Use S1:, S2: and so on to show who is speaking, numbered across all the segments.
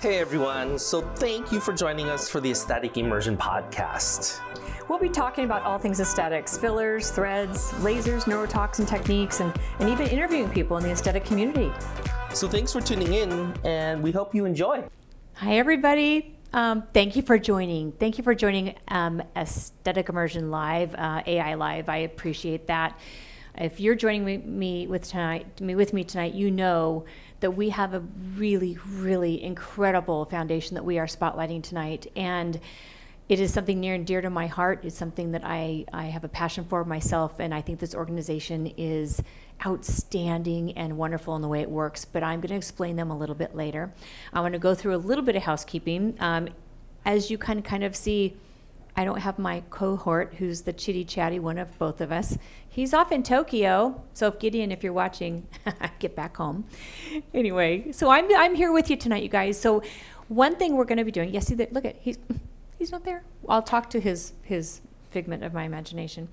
S1: Hey everyone, so thank you for joining us for the Aesthetic Immersion Podcast.
S2: We'll be talking about all things aesthetics fillers, threads, lasers, neurotoxin techniques, and, and even interviewing people in the aesthetic community.
S1: So thanks for tuning in, and we hope you enjoy.
S2: Hi, everybody. Um, thank you for joining. Thank you for joining um, Aesthetic Immersion Live, uh, AI Live. I appreciate that. If you're joining me, me with tonight, me with me tonight, you know that we have a really, really incredible foundation that we are spotlighting tonight. And it is something near and dear to my heart. It's something that I, I have a passion for myself, and I think this organization is outstanding and wonderful in the way it works. But I'm going to explain them a little bit later. I want to go through a little bit of housekeeping. Um, as you can kind of see, I don't have my cohort, who's the chitty chatty one of both of us. He's off in Tokyo. So if Gideon, if you're watching, get back home. Anyway, so I'm I'm here with you tonight, you guys. So one thing we're going to be doing. Yes, see that? Look at he's he's not there. I'll talk to his his figment of my imagination.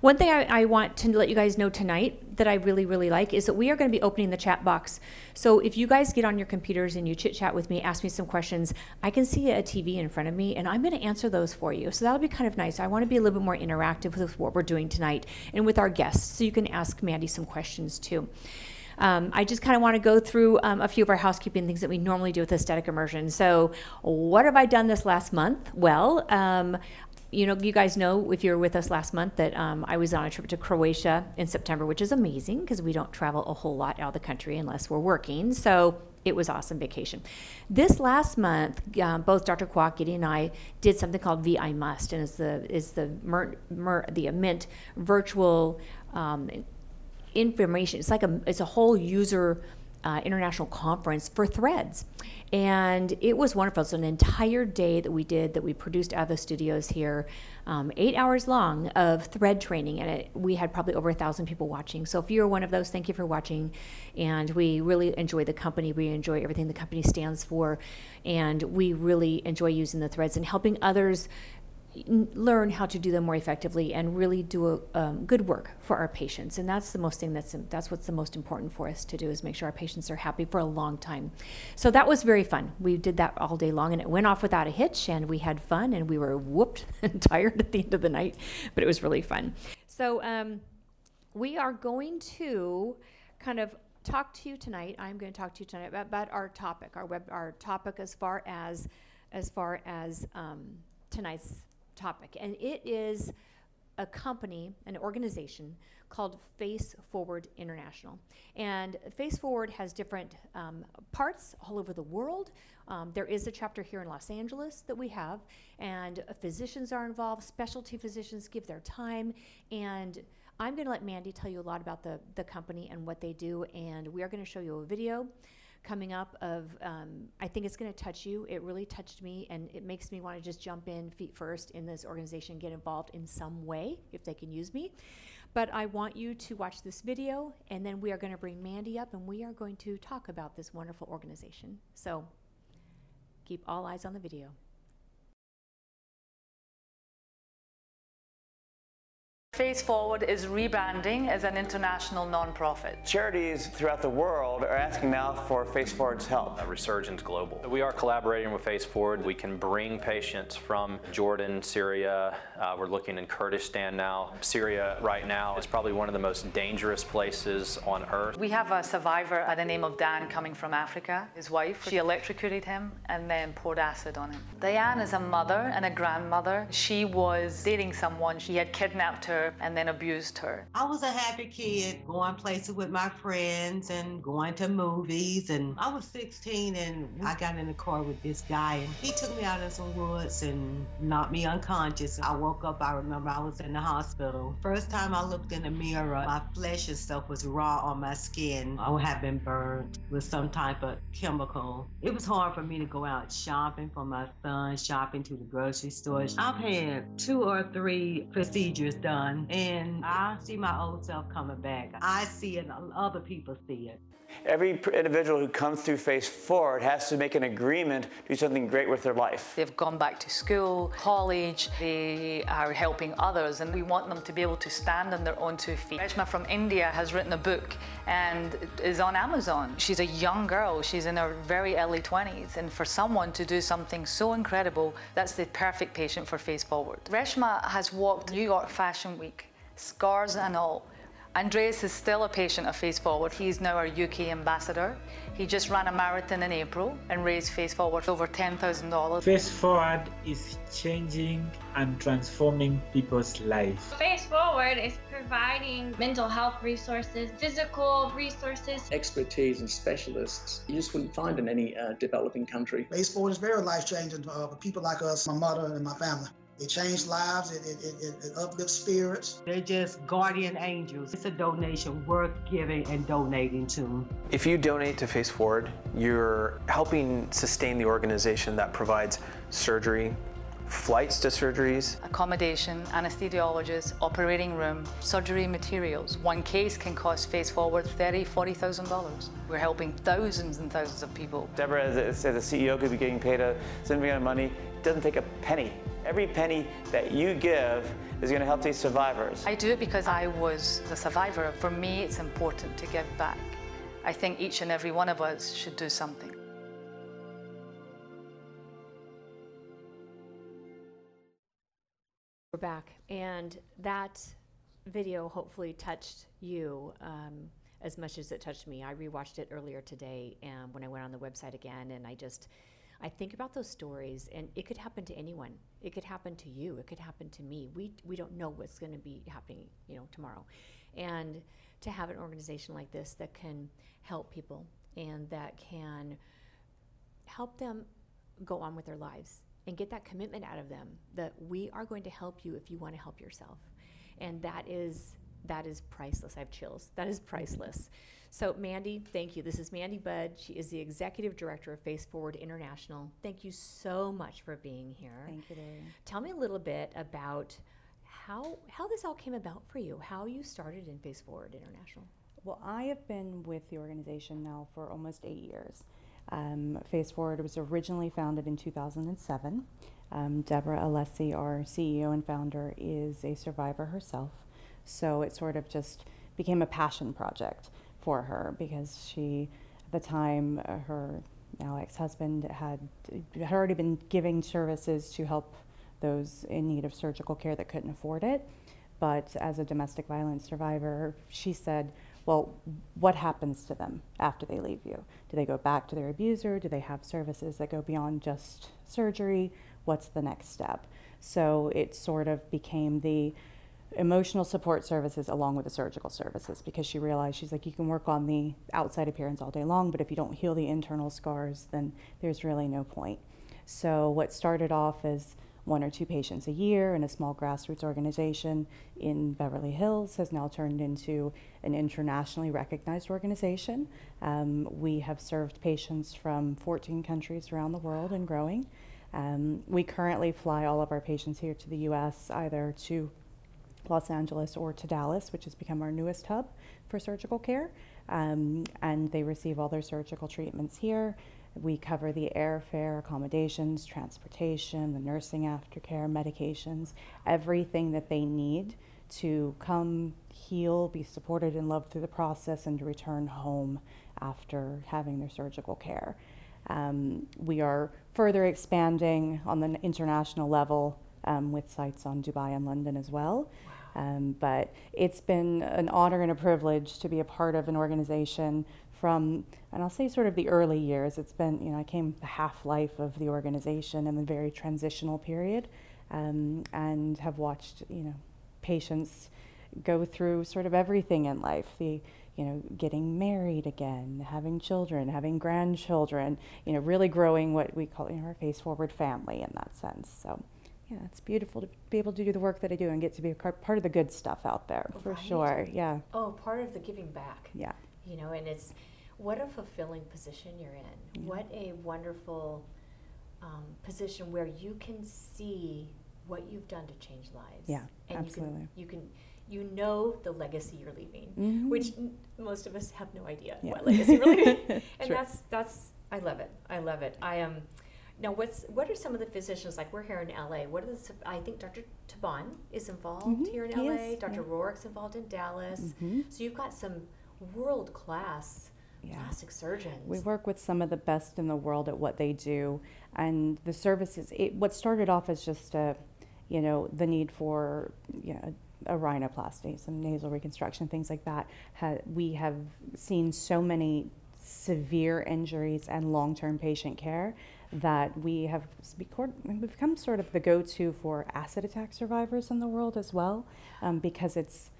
S2: One thing I, I, want to let you guys know tonight that I really, really like is that we are going to be opening the chat box. So if you guys get on your computers and you chit chat with me, ask me some questions, I can see a TV in front of me and I'm going to answer those for you. So that'll be kind of nice. I want to be a little bit more interactive with what we're doing tonight and with our guests. So you can ask Mandi some questions too. Um, I just kind of want to go through um, a few of our housekeeping things that we normally do with aesthetic immersion. So, what have I done this last month? Well, um, you know, you guys know if you were with us last month that um, I was on a trip to Croatia in September, which is amazing because we don't travel a whole lot out of the country unless we're working. So it was awesome vacation. This last month, um, both Dr. Kwok, and I did something called VI Must, and it's the is the Mer, Mer, the Mint virtual um, information. It's like a it's a whole user uh, international conference for Threads. And it was wonderful. It's an entire day that we did that we produced out of the studios here, um, eight hours long of thread training. And it, we had probably over a thousand people watching. So if you're one of those, thank you for watching. And we really enjoy the company. We enjoy everything the company stands for. And we really enjoy using the threads and helping others learn how to do them more effectively and really do a, um, good work for our patients. And that's the most thing that's that's what's the most important for us to do is make sure our patients are happy for a long time. So that was very fun. We did that all day long and it went off without a hitch and we had fun and we were whooped and tired at the end of the night but it was really fun. So um, we are going to kind of talk to you tonight. I'm going to talk to you tonight about, about our topic our web our topic as far as as far as um, tonight's topic, and it is a company, an organization called Face Forward International. And Face Forward has different um, parts all over the world. Um, there is a chapter here in Los Angeles that we have, and uh, physicians are involved, specialty physicians give their time, and I'm going to let Mandi tell you a lot about the, the company and what they do, and we are going to show you a video coming up of um, I think it's going to touch you. It really touched me, and it makes me want to just jump in feet first in this organization, get involved in some way if they can use me. But I want you to watch this video, and then we are going to bring Mandi up, and we are going to talk about this wonderful organization. So keep all eyes on the video.
S3: Face Forward is rebranding as an international nonprofit.
S4: Charities throughout the world are asking now for Face Forward's help.
S5: A resurgence global. We are collaborating with Face Forward. We can bring patients from Jordan, Syria. Uh, we're looking in Kurdistan now. Syria right now is probably one of the most dangerous places on earth.
S3: We have a survivor by the name of Dan coming from Africa. His wife, she electrocuted him and then poured acid on him. Diane is a mother and a grandmother. She was dating someone. She had kidnapped her and then abused her.
S6: I was a happy kid going places with my friends and going to movies. And I was 16 and I got in the car with this guy and he took me out in some woods and knocked me unconscious. I woke up, I remember I was in the hospital. First time I looked in the mirror, my flesh and stuff was raw on my skin. I had been burned with some type of chemical. It was hard for me to go out shopping for my son, shopping to the grocery store. I've had two or three procedures done done, mm-hmm. and I see my old self coming back. I see it, other people see it.
S4: Every individual who comes through Face Forward has to make an agreement to do something great with their life.
S3: They've gone back to school, college, they are helping others, and we want them to be able to stand on their own two feet. Reshma from India has written a book and is on Amazon. She's a young girl, she's in her very early 20s, and for someone to do something so incredible, that's the perfect patient for Face Forward. Reshma has walked New York Fashion Week, scars and all. Andreas is still a patient of Face Forward. He's now our UK ambassador. He just ran a marathon in April and raised Face Forward over $10,000.
S7: Face Forward is changing and transforming people's lives.
S8: Face Forward is providing mental health resources, physical resources,
S9: expertise and specialists you just wouldn't find in any uh, developing country.
S10: Face Forward is very life changing uh, for people like us, my mother and my family. It changed lives. It, it, it, it uplifts spirits.
S6: They're just guardian angels. It's a donation worth giving and donating to.
S11: If you donate to Face Forward, you're helping sustain the organization that provides surgery, flights to surgeries,
S3: accommodation, anesthesiologists, operating room, surgery materials. One case can cost Face Forward $30,000, $40,000. We're helping thousands and thousands of people.
S4: Deborah, as a, as a CEO, could be getting paid a significant amount of money. It doesn't take a penny. Every penny that you give is going to help these survivors.
S3: I do it because I was the survivor. For me, it's important to give back. I think each and every one of us should do something.
S2: We're back, and that video hopefully touched you um, as much as it touched me. I rewatched it earlier today, and when I went on the website again, and I just I think about those stories, and it could happen to anyone. It could happen to you. It could happen to me. We we don't know what's going to be happening, you know, tomorrow, and to have an organization like this that can help people and that can help them go on with their lives and get that commitment out of them that we are going to help you if you want to help yourself. And that is that is priceless. I have chills. That is priceless. So, Mandi, thank you. This is Mandi Budd. She is the executive director of Face Forward International. Thank you so much for being here.
S12: Thank you, Darian.
S2: Tell me a little bit about how how this all came about for you. How you started in Face Forward International.
S12: Well, I have been with the organization now for almost eight years. Um, Face Forward was originally founded in 2007. Um, Deborah Alessi, our CEO and founder, is a survivor herself. So it sort of just became a passion project for her because she, at the time, uh, her now ex-husband had, had already been giving services to help those in need of surgical care that couldn't afford it. But as a domestic violence survivor, she said, well, what happens to them after they leave you? Do they go back to their abuser? Do they have services that go beyond just surgery? What's the next step? So it sort of became the emotional support services along with the surgical services because she realized she's like you can work on the outside appearance all day long but if you don't heal the internal scars then there's really no point so what started off as one or two patients a year in a small grassroots organization in Beverly Hills has now turned into an internationally recognized organization. Um, we have served patients from 14 countries around the world and growing. Um, we currently fly all of our patients here to the US either to Los Angeles or to Dallas, which has become our newest hub for surgical care. Um, and they receive all their surgical treatments here. We cover the airfare, accommodations, transportation, the nursing aftercare, medications, everything that they need to come heal, be supported and loved through the process, and to return home after having their surgical care. Um, we are further expanding on the international level um, with sites on Dubai and London as well. Um, but it's been an honor and a privilege to be a part of an organization from, and I'll say sort of the early years. It's been, you know, I came the half life of the organization and the very transitional period, um, and have watched, you know, patients go through sort of everything in life. The, you know, getting married again, having children, having grandchildren, you know, really growing what we call you know, our face forward family in that sense. So yeah, it's beautiful to be able to do the work that I do and get to be a part of the good stuff out there for right. sure. Yeah.
S2: Oh, part of the giving back.
S12: Yeah.
S2: You know, and it's what a fulfilling position you're in. Yeah. What a wonderful um, position where you can see what you've done to change lives.
S12: Yeah,
S2: and
S12: absolutely.
S2: You can, you can you know the legacy you're leaving,
S12: Mhm.
S2: which n- most of us have no idea
S12: Yeah.
S2: what legacy we're leaving. and
S12: True.
S2: that's that's I love it. I love it. I am. Um, now, what's what are some of the physicians like? We're here in LA. What are the? I think Dr. Taban is involved
S12: Mhm,
S2: here in LA.
S12: is,
S2: Dr.
S12: yeah.
S2: Rohrich's involved in Dallas.
S12: Mhm.
S2: So you've got some world class plastic surgeons.
S12: We work with some of the best in the world at what they do, and the services. It, what started off as just a, you know, the need for you know, a rhinoplasty, some nasal reconstruction, things like that. Ha, we have seen so many severe injuries and long-term patient care that we have become sort of the go-to for acid attack survivors in the world as well, um, because it's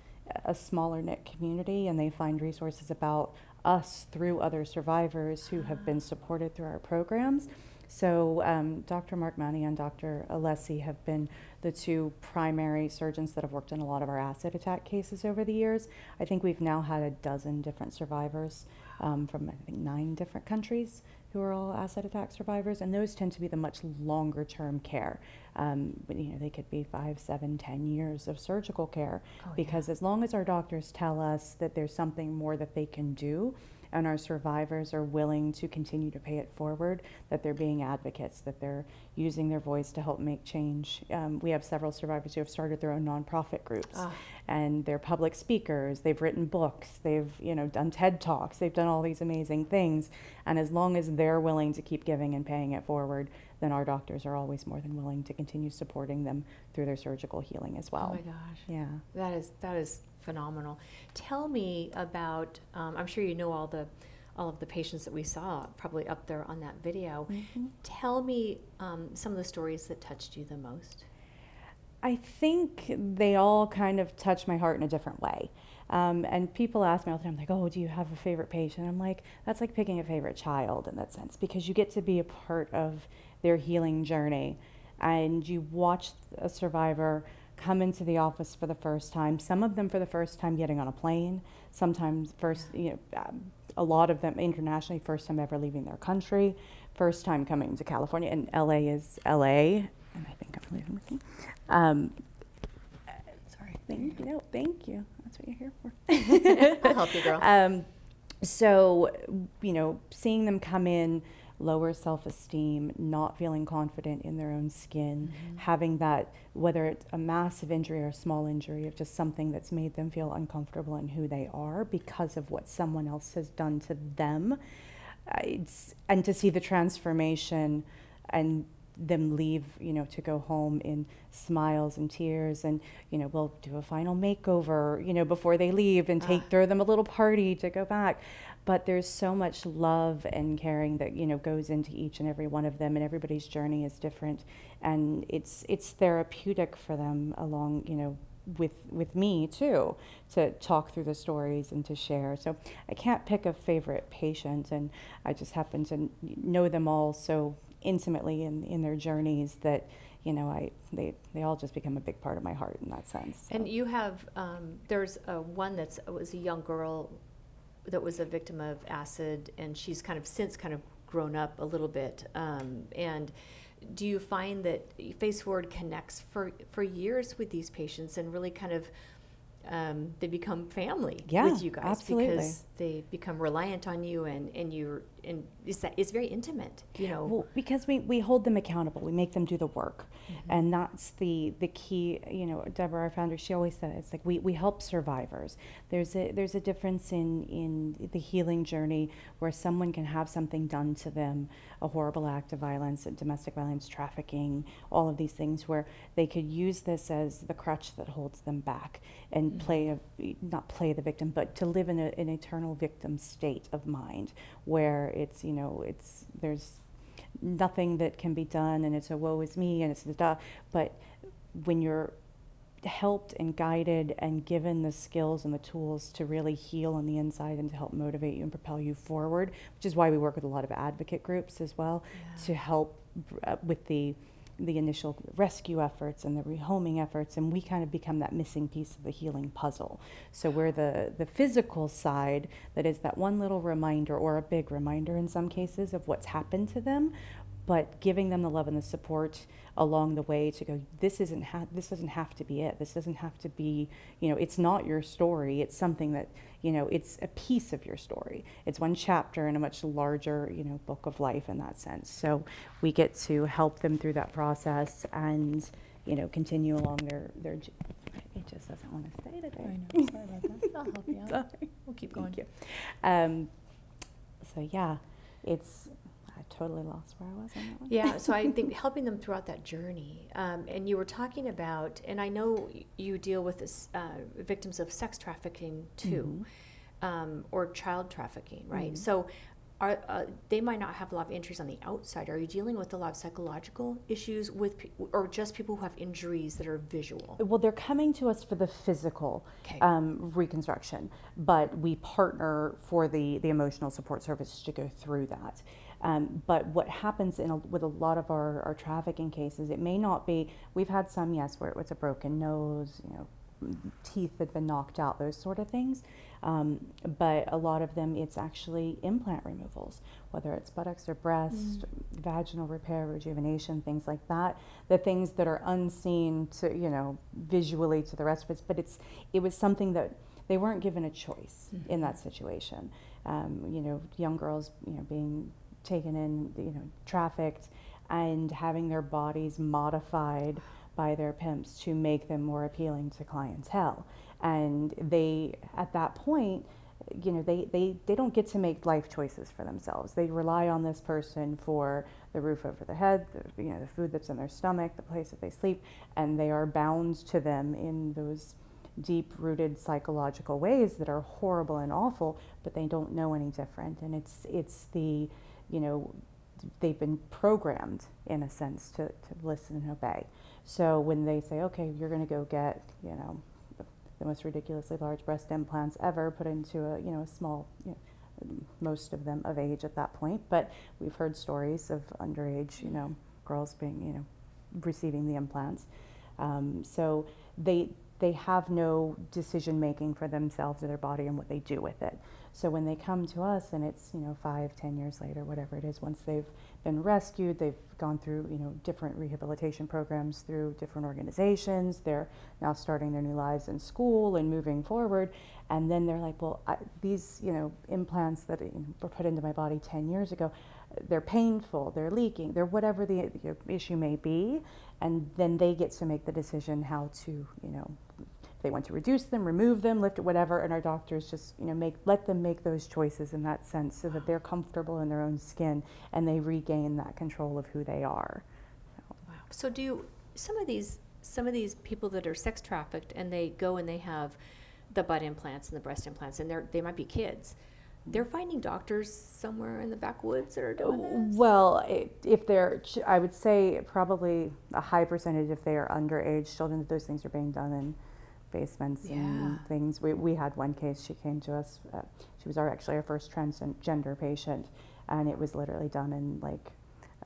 S12: a smaller knit community and they find resources about us through other survivors who have been supported through our programs. So um, Dr. Mark Mani and Dr. Alessi have been the two primary surgeons that have worked in a lot of our acid attack cases over the years. I think we've now had a dozen different survivors um, from I think nine different countries who are all acid attack survivors, and those tend to be the much longer term care. Um, but, you know, they could be five, seven, ten years of surgical care
S2: Oh,
S12: because as long as our doctors tell us that there's something more that they can do, and our survivors are willing to continue to pay it forward, that they're being advocates, that they're using their voice to help make change. Um, we have several survivors who have started their own nonprofit groups,
S2: Ah.
S12: and they're public speakers. They've written books. They've you know done TED talks. They've done all these amazing things. And as long as they're willing to keep giving and paying it forward, then our doctors are always more than willing to continue supporting them through their surgical healing as well.
S2: Oh my gosh.
S12: Yeah.
S2: That is that is phenomenal. Tell me about. Um, I'm sure you know all the all of the patients that we saw probably up there on that video.
S12: Mm-hmm.
S2: Tell me um, some of the stories that touched you the most.
S12: I think they all kind of touch my heart in a different way. Um, and people ask me all the time, like, oh, do you have a favorite patient? I'm like, that's like picking a favorite child in that sense because you get to be a part of their healing journey. And you watch a survivor come into the office for the first time, some of them for the first time getting on a plane, sometimes first, you know, um, a lot of them internationally, first time ever leaving their country, first time coming to California. And LA is LA, and I think I'm leaving with you. Um, sorry. Thank you. No, thank you. That's what you're here for.
S2: I'll help you, girl.
S12: Um, so, you know, seeing them come in, lower self esteem, not feeling confident in their own skin, having that, whether it's a massive injury or a small injury, of just something that's made them feel uncomfortable in who they are because of what someone else has done to them. Uh, it's, and to see the transformation and them leave, you know, to go home in smiles and tears, and you know, we'll do a final makeover, you know, before they leave, and take throw them a little party to go back. But there's so much love and caring that you know goes into each and every one of them, and everybody's journey is different, and it's it's therapeutic for them along, you know, with with me too to talk through the stories and to share. So i can't pick a favorite patient and i just happen to know them all so intimately in in their journeys that you know i they they all just become a big part of my heart in that sense
S2: And you have um, there's a one that's was a young girl that was a victim of acid, and she's kind of since kind of grown up a little bit. Um, and do you find that Face Forward connects for for years with these patients and really kind of um, they become family
S12: Yeah,
S2: with you guys
S12: absolutely.
S2: because they become reliant on you and and you're and it's that it's very intimate, you know.
S12: Well, because we, we hold them accountable, we make them do the work, mm-hmm. and that's the the key. You know, Deborah, our founder, she always said it's like we, we help survivors. There's a there's a difference in in the healing journey where someone can have something done to them, a horrible act of violence, domestic violence, trafficking, all of these things, where they could use this as the crutch that holds them back and mm-hmm. play a not play the victim, but to live in a, an eternal victim state of mind where it's you know it's there's nothing that can be done and it's a woe is me and it's the da but when you're helped and guided and given the skills and the tools to really heal on the inside and to help motivate you and propel you forward which is why we work with a lot of advocate groups as well to help uh, with the the initial rescue efforts and the rehoming efforts and we kind of become that missing piece of the healing puzzle. So we're the the physical side that is that one little reminder or a big reminder in some cases of what's happened to them but giving them the love and the support along the way to go this isn't ha- this doesn't have to be it this doesn't have to be you know it's not your story it's something that you know it's a piece of your story it's one chapter in a much larger you know book of life in that sense so we get to help them through that process and you know continue along their their it just doesn't want to stay today.
S2: I know. Sorry about that. I'll help you out.
S12: Sorry.
S2: We'll keep going.
S12: Thank you. Um, so yeah, it's totally lost where I was on that one.
S2: Yeah, so I think helping them throughout that journey. Um, and you were talking about, and I know you deal with this, uh, victims of sex trafficking too, um, or child trafficking, right?
S12: Mhm.
S2: So are, uh, they might not have a lot of injuries on the outside. Are you dealing with a lot of psychological issues with, pe- or just people who have injuries that are visual?
S12: Well, they're coming to us for the physical
S2: Okay.
S12: um, reconstruction, but we partner for the, the emotional support service to go through that. Um, but what happens in a, with a lot of our, our trafficking cases, it may not be, we've had some, yes, where it was a broken nose, you know, teeth had been knocked out, those sort of things. Um, but a lot of them, it's actually implant removals, whether it's buttocks or breast, vaginal repair, rejuvenation, things like that. The things that are unseen to, you know, visually to the rest of us, but it's, it was something that they weren't given a choice in that situation. Um, you know, young girls, you know, being taken in, you know, trafficked and having their bodies modified by their pimps to make them more appealing to clientele. And they, at that point, you know, they, they, they don't get to make life choices for themselves. They rely on this person for the roof over their head, the, you know, the food that's in their stomach, the place that they sleep, and they are bound to them in those deep rooted psychological ways that are horrible and awful, but they don't know any different. And it's, it's the, you know, they've been programmed in a sense to, to listen and obey. So when they say, okay, you're going to go get, you know, the, most ridiculously large breast implants ever put into a, you know, a small, you know, most of them of age at that point, but we've heard stories of underage, you know, girls being, you know, receiving the implants. Um, so they, they have no decision making for themselves or their body and what they do with it. So when they come to us and it's, you know, five, ten years later, whatever it is, once they've been rescued, they've gone through, you know, different rehabilitation programs through different organizations, they're now starting their new lives in school and moving forward. And then they're like, well, I, these, you know, implants that were put into my body 10 years ago, they're painful, they're leaking, they're whatever the, the issue may be. And then they get to make the decision how to, you know, if they want to reduce them, remove them, lift it, whatever, and our doctors just you know make let them make those choices in that sense so that they're comfortable in their own skin and they regain that control of who they are.
S2: Wow. So do you, some of these some of these people that are sex trafficked and they go and they have the butt implants and the breast implants and they're they might be kids. They're finding doctors somewhere in the backwoods that are doing this.
S12: Well, if they're, I would say probably a high percentage if they are underage children, that those things are being done in basements
S2: Yeah.
S12: and things. We, we had one case, she came to us, uh, she was our, actually our first transgender patient, and it was literally done in like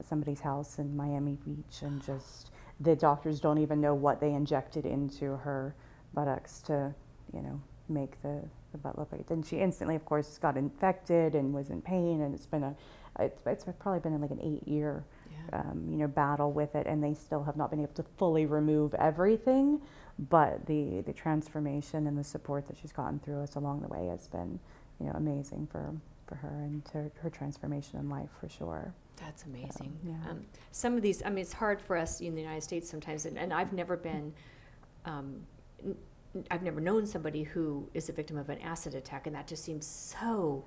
S12: somebody's house in Miami Beach, and just the doctors don't even know what they injected into her buttocks to, you know, make the, the butt look like. And she instantly, of course, got infected and was in pain, and it's been a, it's, it's probably been like an eight year, um, you know, battle with it, and they still have not been able to fully remove everything. But the the transformation and the support that she's gotten through us along the way has been, you know, amazing for for her and to her transformation in life for sure.
S2: That's amazing.
S12: yeah.
S2: Um, some of these, I mean, it's hard for us in the United States sometimes, and, and I've never been, um, n- I've never known somebody who is a victim of an acid attack, and that just seems so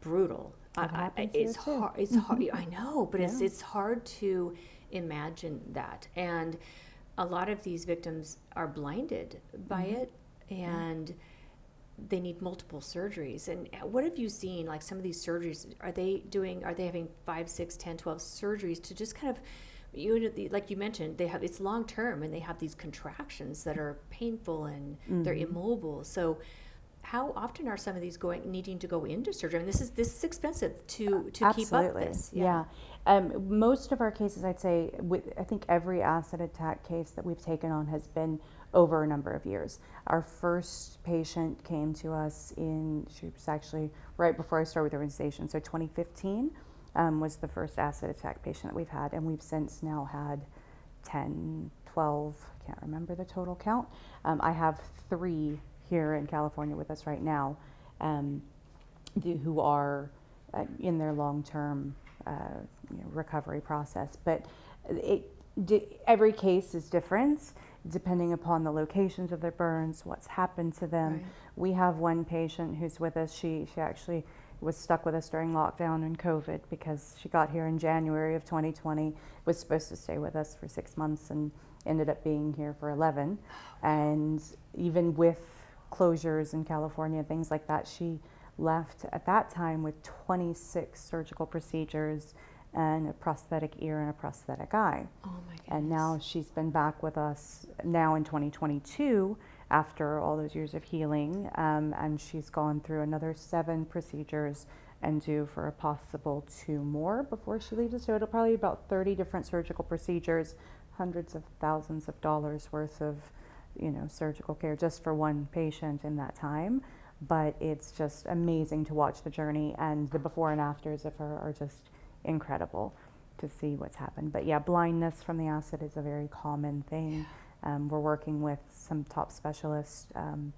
S2: brutal. I-
S12: It
S2: I- it's hard. It's hard. I know, but it's it's hard to imagine that, and a lot of these victims are blinded by
S12: Mhm.
S2: it, and they need multiple surgeries and what have you seen like some of these surgeries are they doing are they having five six ten twelve surgeries to just kind of you know, the- like you mentioned they have it's long term and they have these contractions that are painful and they're
S12: Mhm.
S2: immobile so how often are some of these going needing to go into surgery I mean this is this is expensive to to keep up
S12: Absolutely.
S2: this
S12: Yeah. Um, most of our cases, I'd say, with, I think every acid attack case that we've taken on has been over a number of years. Our first patient came to us in, she was actually right before I started with the organization, so 2015. um, was the first acid attack patient that we've had, and we've since now had 10, 12, I can't remember the total count. Um, I have three here in California with us right now um, who are uh, in their long term uh, you know, recovery process. But it, every case is different depending upon the locations of their burns, what's happened to them. Right. We have one patient who's with us. She, she actually was stuck with us during lockdown and COVID because she got here in January of 2020, was supposed to stay with us for six months and ended up being here for 11. And even with closures in California, things like that, she left at that time with 26 surgical procedures and a prosthetic ear and a prosthetic eye.
S2: Oh my goodness.
S12: And now she's been back with us now in 2022 after all those years of healing, um, and she's gone through another seven procedures and due for a possible two more before she leaves us. So it'll probably be about 30 different surgical procedures, hundreds of thousands of dollars worth of, you know, surgical care just for one patient in that time. But it's just amazing to watch the journey, and the before and afters of her are just incredible to see what's happened. But yeah, blindness from the acid is a very common thing. Um, we're working with some top specialists um,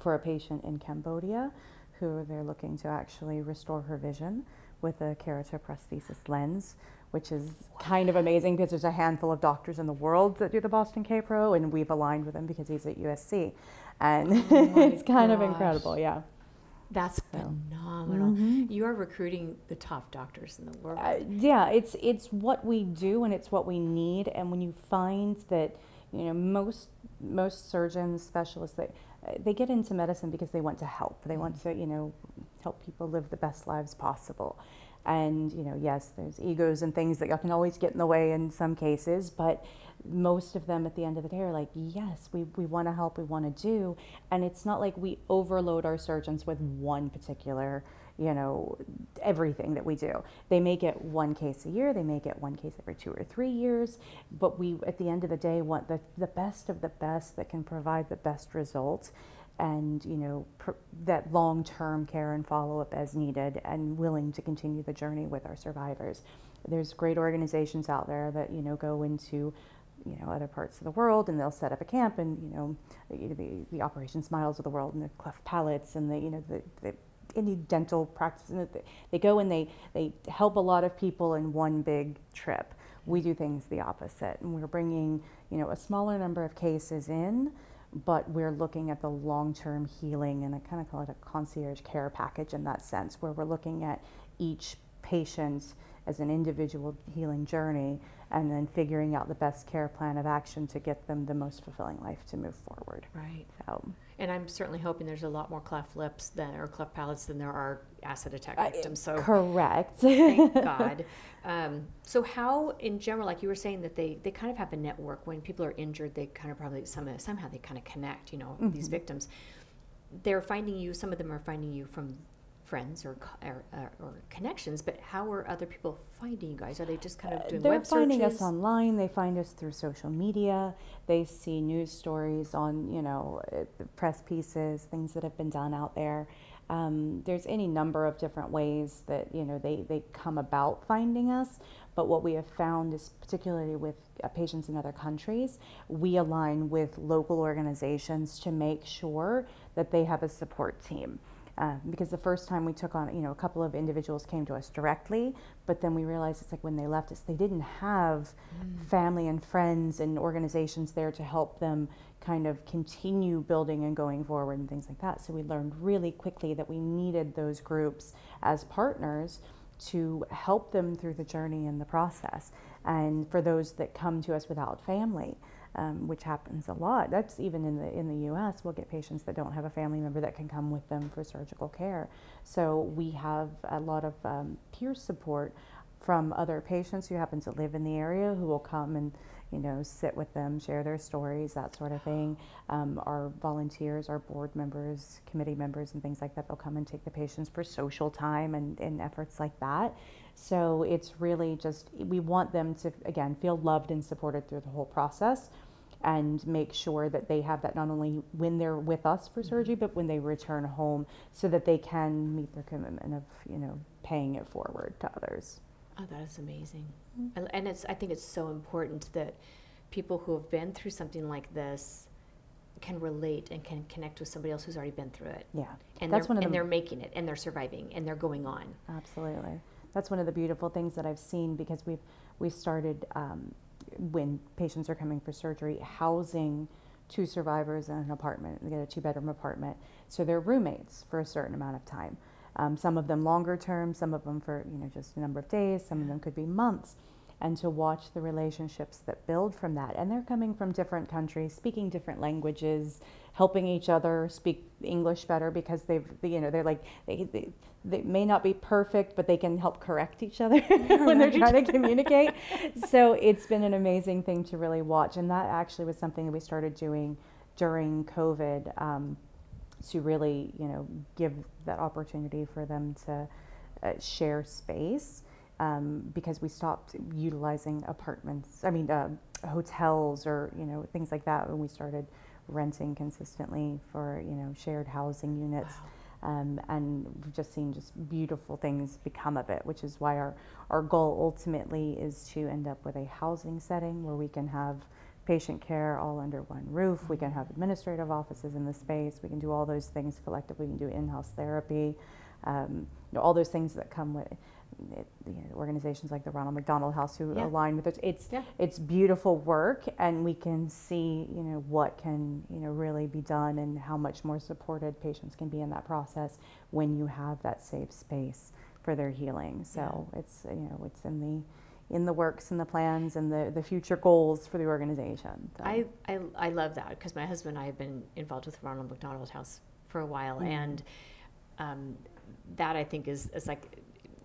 S12: for a patient in Cambodia who they're looking to actually restore her vision with a keratoprosthesis lens, which is kind of amazing because there's a handful of doctors in the world that do the Boston K Pro, and we've aligned with him because he's at USC. And oh it's kind gosh. of incredible, yeah.
S2: That's so. phenomenal. Mm-hmm. You are recruiting the top doctors in the world. Uh,
S12: yeah, it's it's what we do and it's what we need. And when you find that, you know, most most surgeons, specialists, they they get into medicine because they want to help. They want to, you know, help people live the best lives possible. And you know, yes, there's egos and things that can always get in the way in some cases, but most of them at the end of the day are like, yes, we, we want to help, we want to do. And it's not like we overload our surgeons with one particular, you know, everything that we do. They may get one case a year, they may get one case every two or three years, but we, at the end of the day, want the, the best of the best that can provide the best results and you know that long-term care and follow-up as needed and willing to continue the journey with our survivors. There's great organizations out there that you know go into you know other parts of the world and they'll set up a camp and you know the, the, the operation smiles of the world and the cleft palates and the you know the, the any dental practice and they go and they they help a lot of people in one big trip. We do things the opposite and we're bringing you know a smaller number of cases in but we're looking at the long-term healing and i kind of call it a concierge care package in that sense where we're looking at each patient as an individual healing journey and then figuring out the best care plan of action to get them the most fulfilling life to move forward.
S2: Right. So, and I'm certainly hoping there's a lot more cleft lips than or cleft palates than there are acid attack uh, victims. So
S12: correct.
S2: thank God. Um, so how, in general, like you were saying, that they they kind of have a network. When people are injured, they kind of probably somehow somehow they kind of connect. You know, mm-hmm. these victims. They're finding you. Some of them are finding you from friends or, or, or, connections, but how are other people finding you guys? Are they just kind of doing
S12: They're
S2: web
S12: finding us online. They find us through social media. They see news stories on, you know, uh, press pieces, things that have been done out there. Um, there's any number of different ways that, you know, they, they come about finding us. But what we have found is, particularly with uh, patients in other countries, we align with local organizations to make sure that they have a support team. Uh, because the first time we took on, you know, a couple of individuals came to us directly, but then we realized it's like when they left us, they didn't have mm. family and friends and organizations there to help them kind of continue building and going forward and things like that. So we learned really quickly that we needed those groups as partners to help them through the journey and the process. And for those that come to us without family, um, which happens a lot. That's even in the in the U.S. We'll get patients that don't have a family member that can come with them for surgical care. So we have a lot of um, peer support from other patients who happen to live in the area who will come and you know sit with them, share their stories, that sort of thing. Um, our volunteers, our board members, committee members, and things like that, they'll come and take the patients for social time and, and efforts like that. So it's really just, we want them to, again, feel loved and supported through the whole process and make sure that they have that not only when they're with us for surgery, but when they return home so that they can meet their commitment of, you know, paying it forward to others.
S2: Oh, that is amazing. And- And it's, I think it's so important that people who have been through something like this can relate and can connect with somebody else who's already been through it.
S12: Yeah,
S2: And
S12: that's
S2: they're,
S12: one of
S2: and
S12: the-
S2: they're making it and they're surviving and they're going on.
S12: Absolutely. That's one of the beautiful things that I've seen because we've we started um, when patients are coming for surgery, housing two survivors in an apartment. They get a two-bedroom apartment, so they're roommates for a certain amount of time. Um, some of them longer term, some of them for you know just a number of days. Some of them could be months. And to watch the relationships that build from that, and they're coming from different countries, speaking different languages, helping each other speak English better because they've, you know, they're like, they, they, they may not be perfect, but they can help correct each other when they're trying to communicate. so it's been an amazing thing to really watch. And that actually was something that we started doing during COVID um, to really, you know, give that opportunity for them to uh, share space. Um, because we stopped utilizing apartments, I mean, uh, hotels or, you know, things like that when we started renting consistently for, you know, shared housing units. Um, and we've just seen just beautiful things become of it, which is why our, our goal ultimately is to end up with a housing setting where we can have patient care all under one roof. We can have administrative offices in the space. We can do all those things collectively. We can do in-house therapy, um, you know, all those things that come with it, you know, organizations like the Ronald McDonald House who
S2: Yeah.
S12: align with it. It's
S2: Yeah.
S12: it's beautiful work, and we can see you know what can you know really be done and how much more supported patients can be in that process when you have that safe space for their healing. So it's you know it's in the in the works and the plans and the, the future goals for the organization. So.
S2: I, I, I love that because my husband and I have been involved with Ronald McDonald House for a while,
S12: Mhm.
S2: and um, that I think is, is like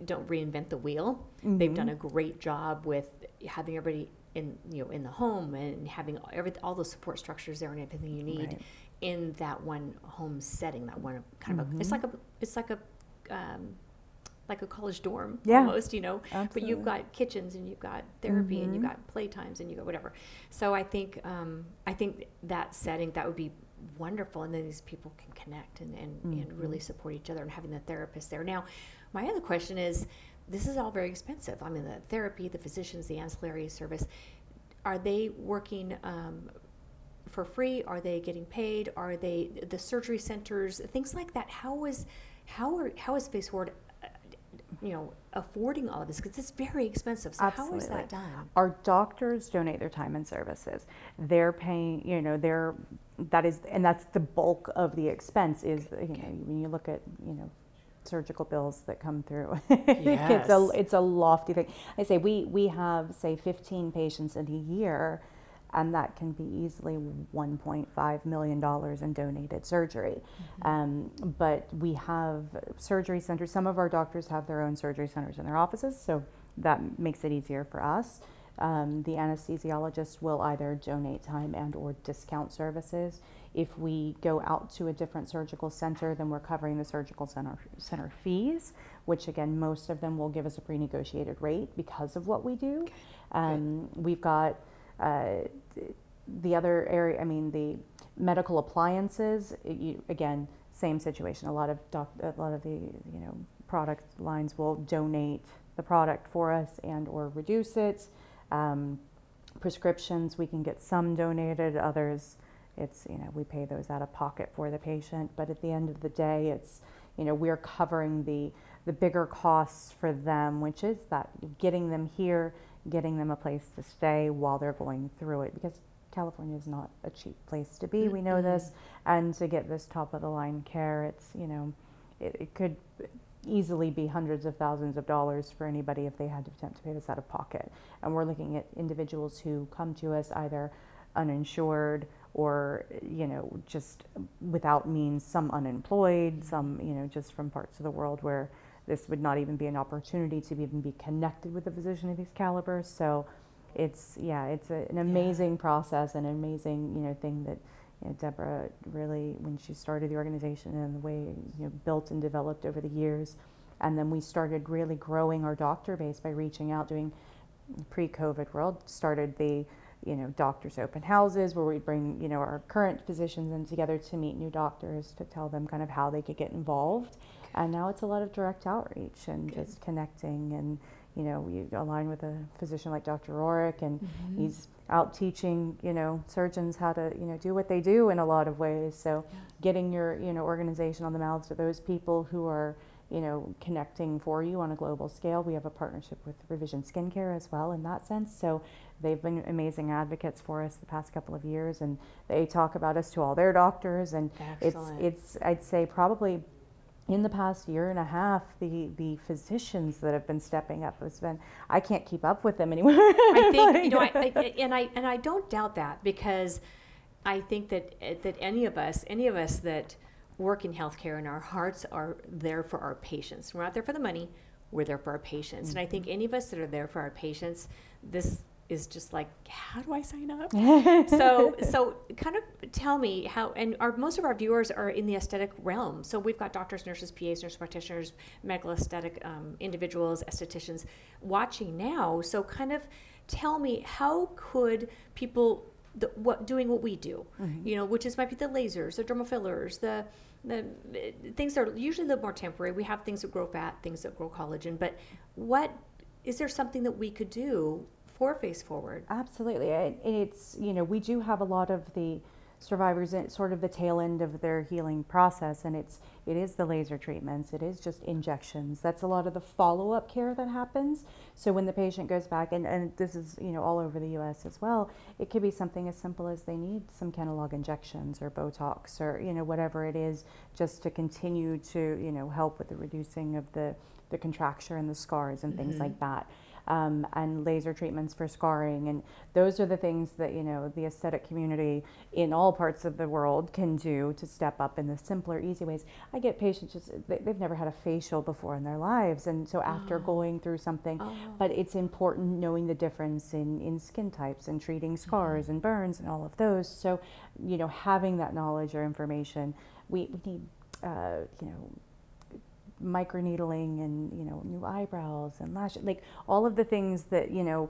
S2: don't reinvent the wheel. They've done a
S12: Mhm.
S2: great job with having everybody in you know in the home and having every all the support structures there and everything you need
S12: Right.
S2: in that one home setting. That one kind of a, it's
S12: Mhm.
S2: like a it's like a um, like a college dorm
S12: Yeah.
S2: almost, you know. But you've got kitchens and you've got therapy and you've
S12: Mhm.
S2: got playtimes and you got whatever. So I think um, I think that setting that would be wonderful, and then these people can connect and and, and really support each other and having the therapist there. Now, my other question is, this is all very expensive. I mean, the therapy, the physicians, the ancillary service, are they working? Um, for free? Are they getting paid? Are they the surgery centers? Things like that. How is how are how is Face Forward, you know, affording all of this? Because it's very expensive. So how is that done?
S12: Our doctors donate their time and services. They're paying, you know, they're that is, and that's the bulk of the expense. Is you know when you look at you know surgical bills that come through, it's a it's a lofty thing. I say we we have say 15 patients in a year. And that can be easily 1.5 million dollars in donated surgery. Um, but we have surgery centers. Some of our doctors have their own surgery centers in their offices, so that makes it easier for us. Um, the anesthesiologist will either donate time and or discount services. If we go out to a different surgical center, then we're covering the surgical center center fees, which again most of them will give us a pre-negotiated rate because of what we do. Um, we've got the other area. I mean the medical appliances. it- you, again, same situation. A lot of doc, a lot of the you know product lines will donate the product for us and or reduce it. Um, prescriptions, we can get some donated, others, it's, you know, we pay those out of pocket for the patient. But at the end of the day, it's, you know, we're covering the, the bigger costs for them, which is that getting them here, getting them a place to stay while they're going through it. Because California is not a cheap place to be, we know this. And to get this top of the line care, it's, you know, it, it could easily be hundreds of thousands of dollars for anybody if they had to attempt to pay this out of pocket. And we're looking at individuals who come to us either uninsured or, you know, just without means, some unemployed, mm-hmm. some, you know, just from parts of the world where this would not even be an opportunity to even be connected with a physician of these calibers. So it's, yeah, it's a, an amazing process and an amazing, you know, thing that, you know, Deborah really, when she started the organization and the way, you know, built and developed over the years. And then we started really growing our doctor base by reaching out, doing pre-COVID world, started the, you know, doctors open houses where we bring, you know, our current physicians in together to meet new doctors to tell them kind of how they could get involved. And now it's a lot of direct outreach and Good. just connecting and you know, we align with a physician like Dr. Rohrich, and mm-hmm. he's out teaching, you know, surgeons how to, you know, do what they do in a lot of ways. So, yeah. getting your, you know, organization on the mouths of those people who are, you know, connecting for you on a global scale. We have a partnership with Revision Skincare as well in that sense. So, they've been amazing advocates for us the past couple of years, and they talk about us to all their doctors. And Excellent. it's, it's, I'd say, probably in the past year and a half, the, the physicians that have been stepping up has been I can't keep up with them anymore.
S2: I think you know, I, I, and I and I don't doubt that because I think that that any of us, any of us that work in healthcare and our hearts are there for our patients. We're not there for the money. We're there for our patients, mm-hmm. and I think mm-hmm. any of us that are there for our patients, this is just like, how do I sign up? so, so kind of tell me how, and our, most of our viewers are in the aesthetic realm. So we've got doctors, nurses, PAs, nurse practitioners, medical aesthetic um, individuals, estheticians watching now. So kind of tell me how could people, the, what doing what we do, mm-hmm. you know, which is might be the lasers, the dermal fillers, the the things that are usually a little more temporary. We have things that grow fat, things that grow collagen, but what is there something that we could do for Face Forward.
S12: Absolutely. It's, you know, we do have a lot of the survivors at sort of the tail end of their healing process and it's it is the laser treatments it is just injections that's a lot of the follow-up care that happens so when the patient goes back and, and this is you know all over the us as well it could be something as simple as they need some Kenalog injections or botox or you know whatever it is just to continue to you know help with the reducing of the the contracture and the scars and things mm-hmm. like that um, and laser treatments for scarring. And those are the things that, you know, the aesthetic community in all parts of the world can do to step up in the simpler, easy ways. I get patients just, they, have never had a facial before in their lives. And so after oh. going through something, oh. but it's important knowing the difference in, in skin types and treating scars mm-hmm. and burns and all of those. So, you know, having that knowledge or information, we, we need, uh, you know, microneedling and you know new eyebrows and lashes like all of the things that you know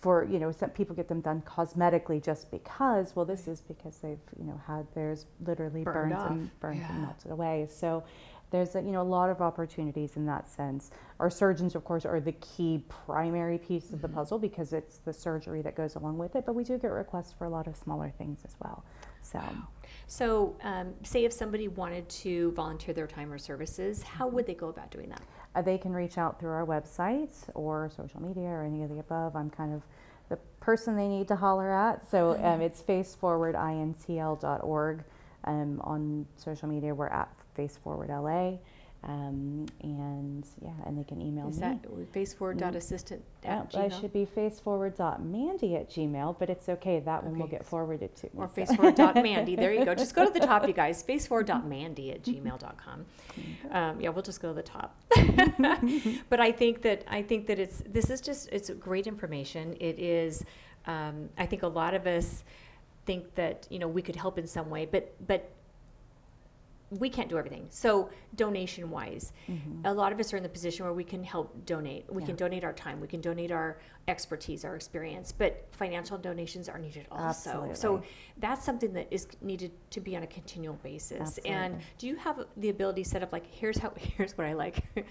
S12: for you know some people get them done cosmetically just because well this is because they've you know had theirs literally burned, burned and burned yeah. and melted away so there's a, you know a lot of opportunities in that sense our surgeons of course are the key primary piece mm-hmm. of the mm-hmm. puzzle because it's the surgery that goes along with it but we do get requests for a lot of smaller things as well so wow.
S2: So, um, say if somebody wanted to volunteer their time or services, how would they go about doing that?
S12: Uh, they can reach out through our website or social media or any of the above. I'm kind of the person they need to holler at. So um, it's faceforwardintl.org. Um, on social media, we're at faceforwardla. Um, and yeah, and they can email
S2: Is
S12: me.
S2: Is that faceforward.assistant
S12: at oh, I should be faceforward.mandy at gmail, but it's okay. That okay. one will get forwarded to me.
S2: Or so. faceforward.mandy. there you go. Just go to the top, you guys. Faceforward.mandy at gmail.com. Um, yeah, we'll just go to the top. but I think that I think that it's this is just it's great information. It is. Um, I think a lot of us think that you know we could help in some way, but but we can't do everything. So donation wise, mm-hmm. a lot of us are in the position where we can help donate. We yeah. can donate our time. We can donate our expertise, our experience. But financial donations are needed also. Absolutely. So that's something that is needed to be on a continual basis. Absolutely. And do you have the ability set up like here's how here's what I like.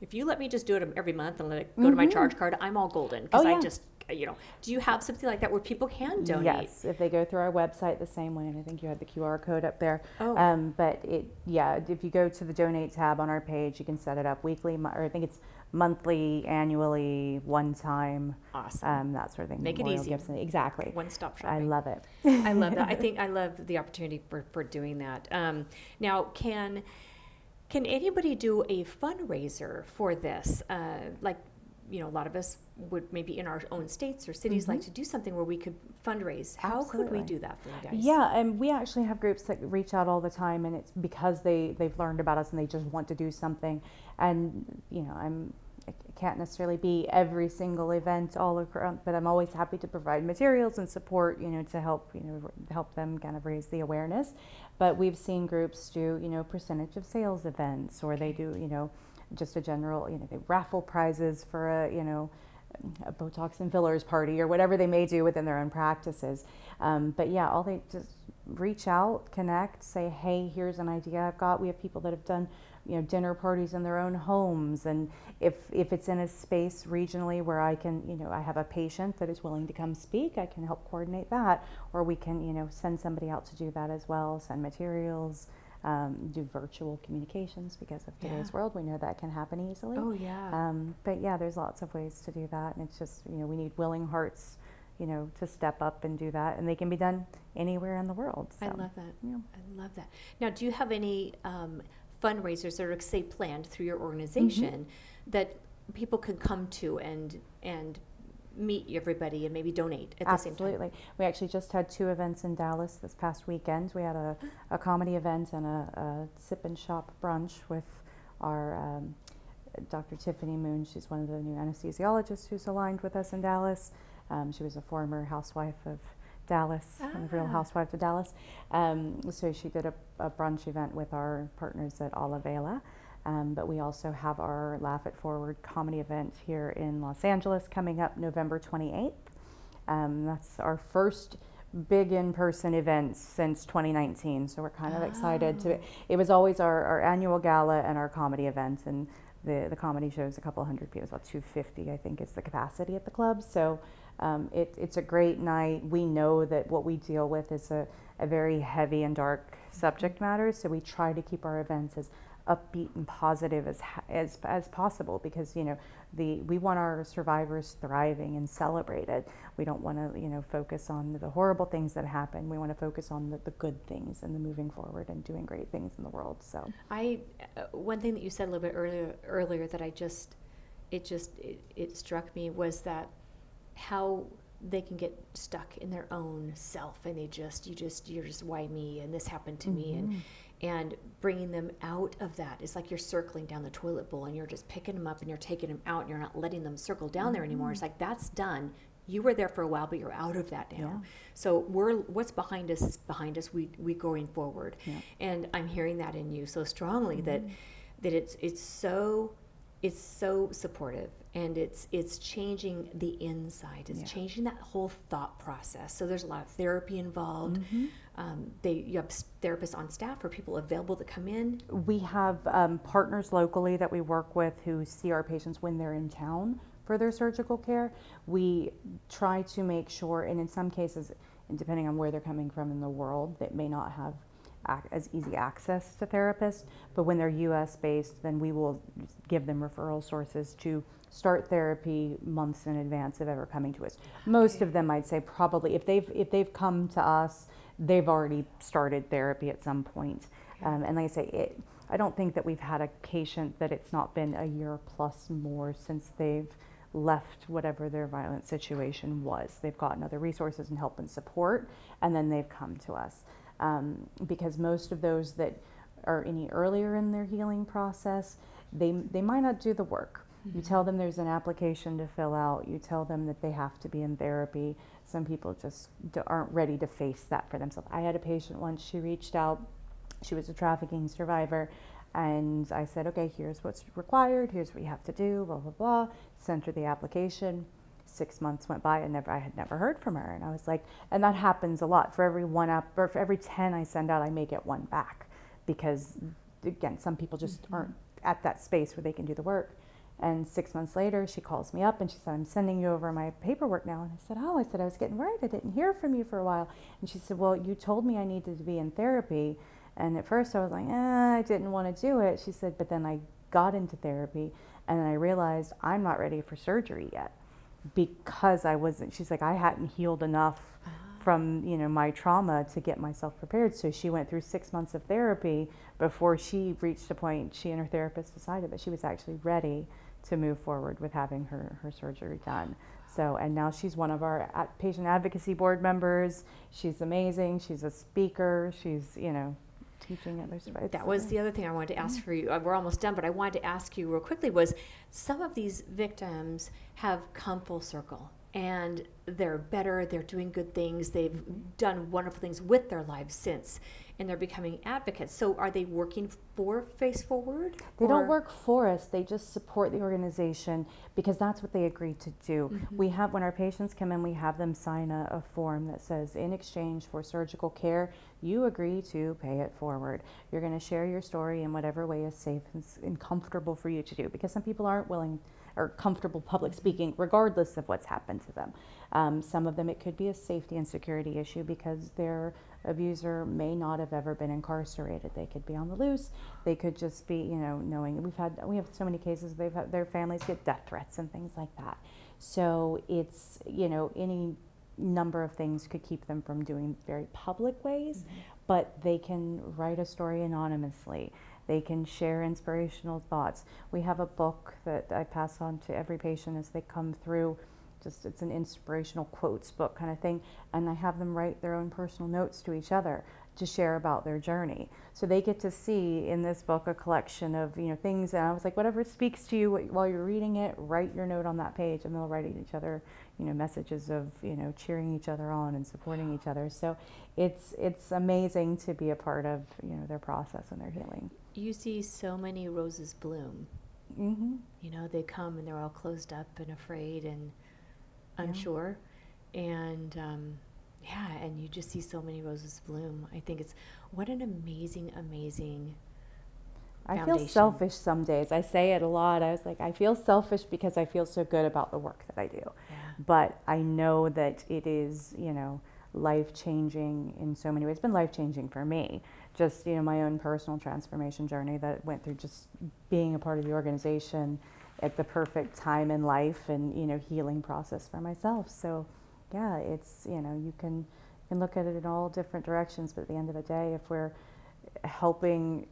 S2: if you let me just do it every month and let it go mm-hmm. to my mm-hmm. charge card, I'm all golden because oh, yeah. I just you know, do you have something like that where people can donate?
S12: Yes, if they go through our website the same way, and I think you had the QR code up there. Oh. Um, but it, yeah, if you go to the donate tab on our page, you can set it up weekly, or I think it's monthly, annually, one time.
S2: Awesome.
S12: Um, that sort of thing.
S2: Make it easy.
S12: Exactly.
S2: One stop shopping.
S12: I love it.
S2: I love that. I think I love the opportunity for, for doing that. Um, now, can can anybody do a fundraiser for this? Uh, like you know, a lot of us would maybe in our own states or cities mm-hmm. like to do something where we could fundraise. How Absolutely. could we do that for you guys?
S12: Yeah, and we actually have groups that reach out all the time, and it's because they they've learned about us and they just want to do something. And you know, I'm I can't necessarily be every single event all across, but I'm always happy to provide materials and support, you know, to help you know help them kind of raise the awareness. But we've seen groups do you know percentage of sales events, or they do you know just a general, you know, they raffle prizes for a, you know, a Botox and fillers party or whatever they may do within their own practices. Um, but yeah, all they just reach out, connect, say, hey, here's an idea I've got. We have people that have done you know dinner parties in their own homes and if if it's in a space regionally where I can you know I have a patient that is willing to come speak I can help coordinate that or we can you know send somebody out to do that as well send materials um, do virtual communications because of today's
S2: Yeah.
S12: world we know that can happen easily
S2: Oh, yeah.
S12: um, but yeah there's lots of ways to do that and it's just you know we need willing hearts you know to step up and do that and they can be done anywhere in the world
S2: I love that.
S12: yeah.
S2: I love that. Now, do you have any um, fundraisers that are, say, planned through your organization
S12: Mm-hmm.
S2: that people can come to and and meet everybody and maybe donate at the same time?
S12: Absolutely. We actually just had two events in Dallas this past weekend. We had a, a comedy event and a, a sip and shop brunch with our um, Dr. Tiffany Moon. She's one of the new anesthesiologists who's aligned with us in Dallas. Um, she was a former housewife of Dallas, of the Real
S2: Ah.
S12: Housewives of Dallas. Um, so she did a, a brunch event with our partners at Olivela. Um, but we also have our Laugh It Forward comedy event here in Los Angeles coming up November 28th. Um, that's our first big in-person event since 2019, so we're kind of excited to. It was always our, our annual gala and our comedy event, and the the comedy show is a couple hundred people, it's about 250, I think, is the capacity at the club. So um, it, it's a great night. We know that what we deal with is a, a very heavy and dark subject matter, so we try to keep our events as upbeat and positive as as as possible because you know the we want our survivors thriving and celebrated. We don't want to you know focus on the horrible things that happen. We want to focus on the, the good things and the moving forward and doing great things in the world. So
S2: I uh, one thing that you said a little bit earlier earlier that I just it just it, it struck me was that how they can get stuck in their own self and they just you just you're just why me and this happened to me and and bringing them out of that. It's like you're circling down the toilet bowl and you're just picking them up and you're taking them out and you're not letting them circle down there anymore. Mm-hmm. It's like that's done. You were there for a while but you're out of that now. So we're what's behind us is behind us. We we going forward. And i'm hearing that in you so strongly mm-hmm. that that it's it's so it's so supportive and it's it's changing the inside. It's changing that whole thought process. So there's a lot of therapy involved mm-hmm. Um, they you have therapists on staff or people available to come in
S12: we have um, partners locally that we work with who see our patients when they're in town for their surgical care. We try to make sure, and in some cases, and depending on where they're coming from in the world, that may not have as easy access to therapists. But when they're U.S. based, then we will give them referral sources to start therapy months in advance of ever coming to us. Most of them, I'd say, probably if they've if they've come to us, they've already started therapy at some point. Um, and like I say, it, I don't think that we've had a patient that it's not been a year plus more since they've left whatever their violent situation was. They've gotten other resources and help and support, and then they've come to us. Um, because most of those that are any earlier in their healing process, they, they might not do the work. You tell them there's an application to fill out. You tell them that they have to be in therapy. Some people just aren't ready to face that for themselves. I had a patient once, she reached out. She was a trafficking survivor. And i said okay here's what's required. Here's what you have to do blah blah blah. Sent her the application. Six months went by. And never i had never heard from her. And i was like and that happens a lot. For every one app or for every 10 i send out i may get one back. Because again some people just mm-hmm. aren't at that space where they can do the work and six months later she calls me up and she said i'm sending you over my paperwork now and i said oh i said i was getting worried i didn't hear from you for a while and she said well you told me i needed to be in therapy and at first I was like, eh, I didn't want to do it. She said, but then I got into therapy and I realized I'm not ready for surgery yet because I wasn't, she's like, I hadn't healed enough from, you know, my trauma to get myself prepared. So she went through six months of therapy before she reached a point, she and her therapist decided that she was actually ready to move forward with having her, her surgery done. So, and now she's one of our patient advocacy board members. She's amazing. She's a speaker. She's, you know, teaching others. It's-
S2: that was the other thing I wanted to ask for you. Uh, We're almost done, but I wanted to ask you real quickly was some of these victims have come full circle. and they're better, they're doing good things, they've done wonderful things with their lives since, and they're becoming advocates. So are they working for Face Forward?
S12: They
S2: or-
S12: don't work for us, they just support the organization because that's what they agreed to do.
S2: Mhm.
S12: We have, when our patients come in, we have them sign a, a form that says, in exchange for surgical care, you agree to pay it forward. You're going to share your story in whatever way is safe and, and comfortable for you to do because some people aren't willing or comfortable public speaking regardless of what's happened to them. Um, some of them it could be a safety and security issue because their abuser may not have ever been incarcerated. They could be on the loose. They could just be, you know, knowing we've had we have so many cases they've had their families get death threats and things like that. So it's you know any number of things could keep them from doing very public ways, mm-hmm. but they can write a story anonymously. They can share inspirational thoughts. We have a book that I pass on to every patient as they come through. Just it's an inspirational quotes book kind of thing, and I have them write their own personal notes to each other to share about their journey. So they get to see in this book a collection of you know things, and I was like, whatever speaks to you while you're reading it, write your note on that page, and they'll write each other you know messages of you know cheering each other on and supporting each other. So it's it's amazing to be a part of you know their process and their healing.
S2: You see so many roses bloom.
S12: Mm-hmm.
S2: You know, they come and they're all closed up and afraid and unsure. And um, yeah, and you just see so many roses bloom. I think it's what an amazing, amazing
S12: I feel selfish some days. I say it a lot. I was like, I feel selfish because I feel so good about the work that I do. Yeah. But I know that it is, you know, life changing in so many ways. It's been life changing for me. Just, you know, my own personal transformation journey that went through just being a part of the organization at the perfect time in life and, you know, healing process for myself. So, yeah, it's, you know, you can, you can look at it in all different directions, but at the end of the day, if we're helping,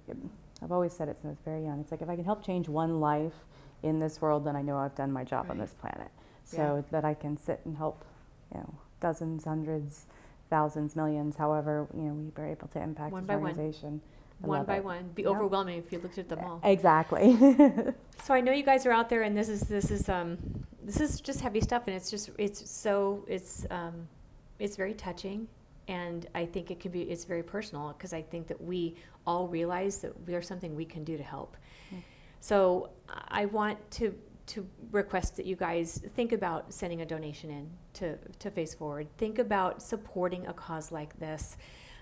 S12: I've always said it since I was very young. It's like if I can help change one life in this world, then I know I've done my job on this planet. So
S2: Yeah.
S12: that I can sit and help, you know, dozens, hundreds, thousands, millions, however, you know, we were able to impact
S2: One
S12: this
S2: by one.
S12: Organization. I
S2: one by
S12: it.
S2: one. Be
S12: Yep.
S2: overwhelming if you looked at them all.
S12: Exactly.
S2: So I know you guys are out there, and this is this is um, this is just heavy stuff, and it's just it's so it's um, it's very touching, and I think it can be it's very personal because I think that we all realize that there's something we can do to help. So I want to to request that you guys think about sending a donation in to, to Face Forward. Think about supporting a cause like this.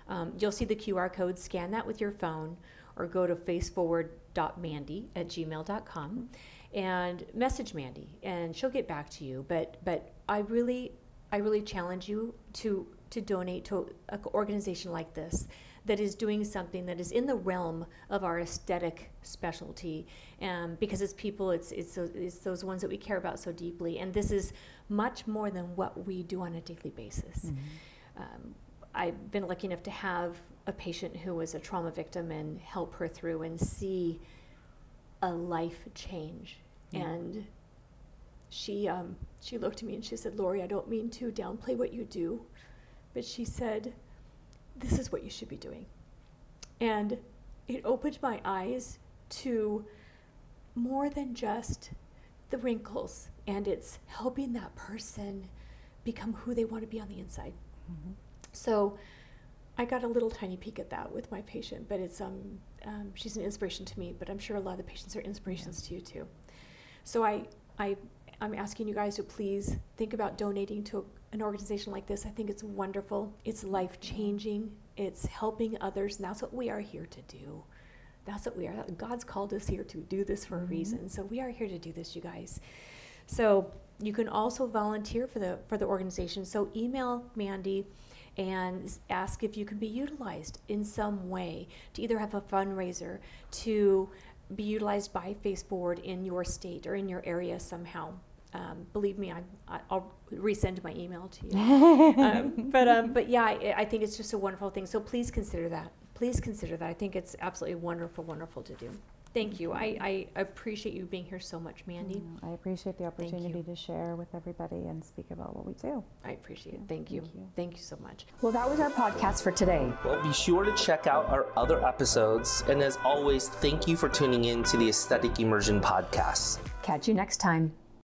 S2: Um, you'll see the QR code, scan that with your phone, or go to faceforward.mandy at gmail.com and message Mandi, and she'll get back to you. But but I really I really challenge you to to donate to an organization like this that is doing something that is in the realm of our aesthetic specialty. Um, because it's people it's, it's those- it's those ones that we care about so deeply. And this is much more than what we do on a daily basis. Um, i've been lucky enough to have a patient who was a trauma victim and help her through and see a life change
S12: Yeah.
S2: and she um, she looked at me and she said, "Lori, I don't mean to downplay what you do, but she said, this is what you should be doing." And it opened my eyes to more than just the wrinkles, and it's helping that person become who they want to be on the inside. So I got a little tiny peek at that with my patient, but it's um, um, she's an inspiration to me. But I'm sure a lot of the patients are inspirations to you too. So I I I'm asking you guys to please think about donating to an organization like this. I think it's wonderful. It's life changing. It's helping others, and that's what we are here to do. That's what we are. God's called us here to do this for a reason. So we are here to do this, you guys. So you can also volunteer for the for the organization. So email Mandi and ask if you can be utilized in some way to either have a fundraiser to be utilized by Face Forward in your state or in your area somehow. Um, believe me, I, I, I'll resend my email to you. um, but um, but yeah, I, I think it's just a wonderful thing. So please consider that. Please consider that. I think it's absolutely wonderful, wonderful to do. Thank you. I, I appreciate you being here so much, Mandi.
S12: I appreciate the opportunity to share with everybody and speak about what we do.
S2: I appreciate it. Thank you. Thank you so much.
S1: Well, that was our podcast for today. Well, be sure to check out our other episodes. And as always, thank you for tuning in to the Aesthetic Immersion Podcast.
S2: Catch you next time.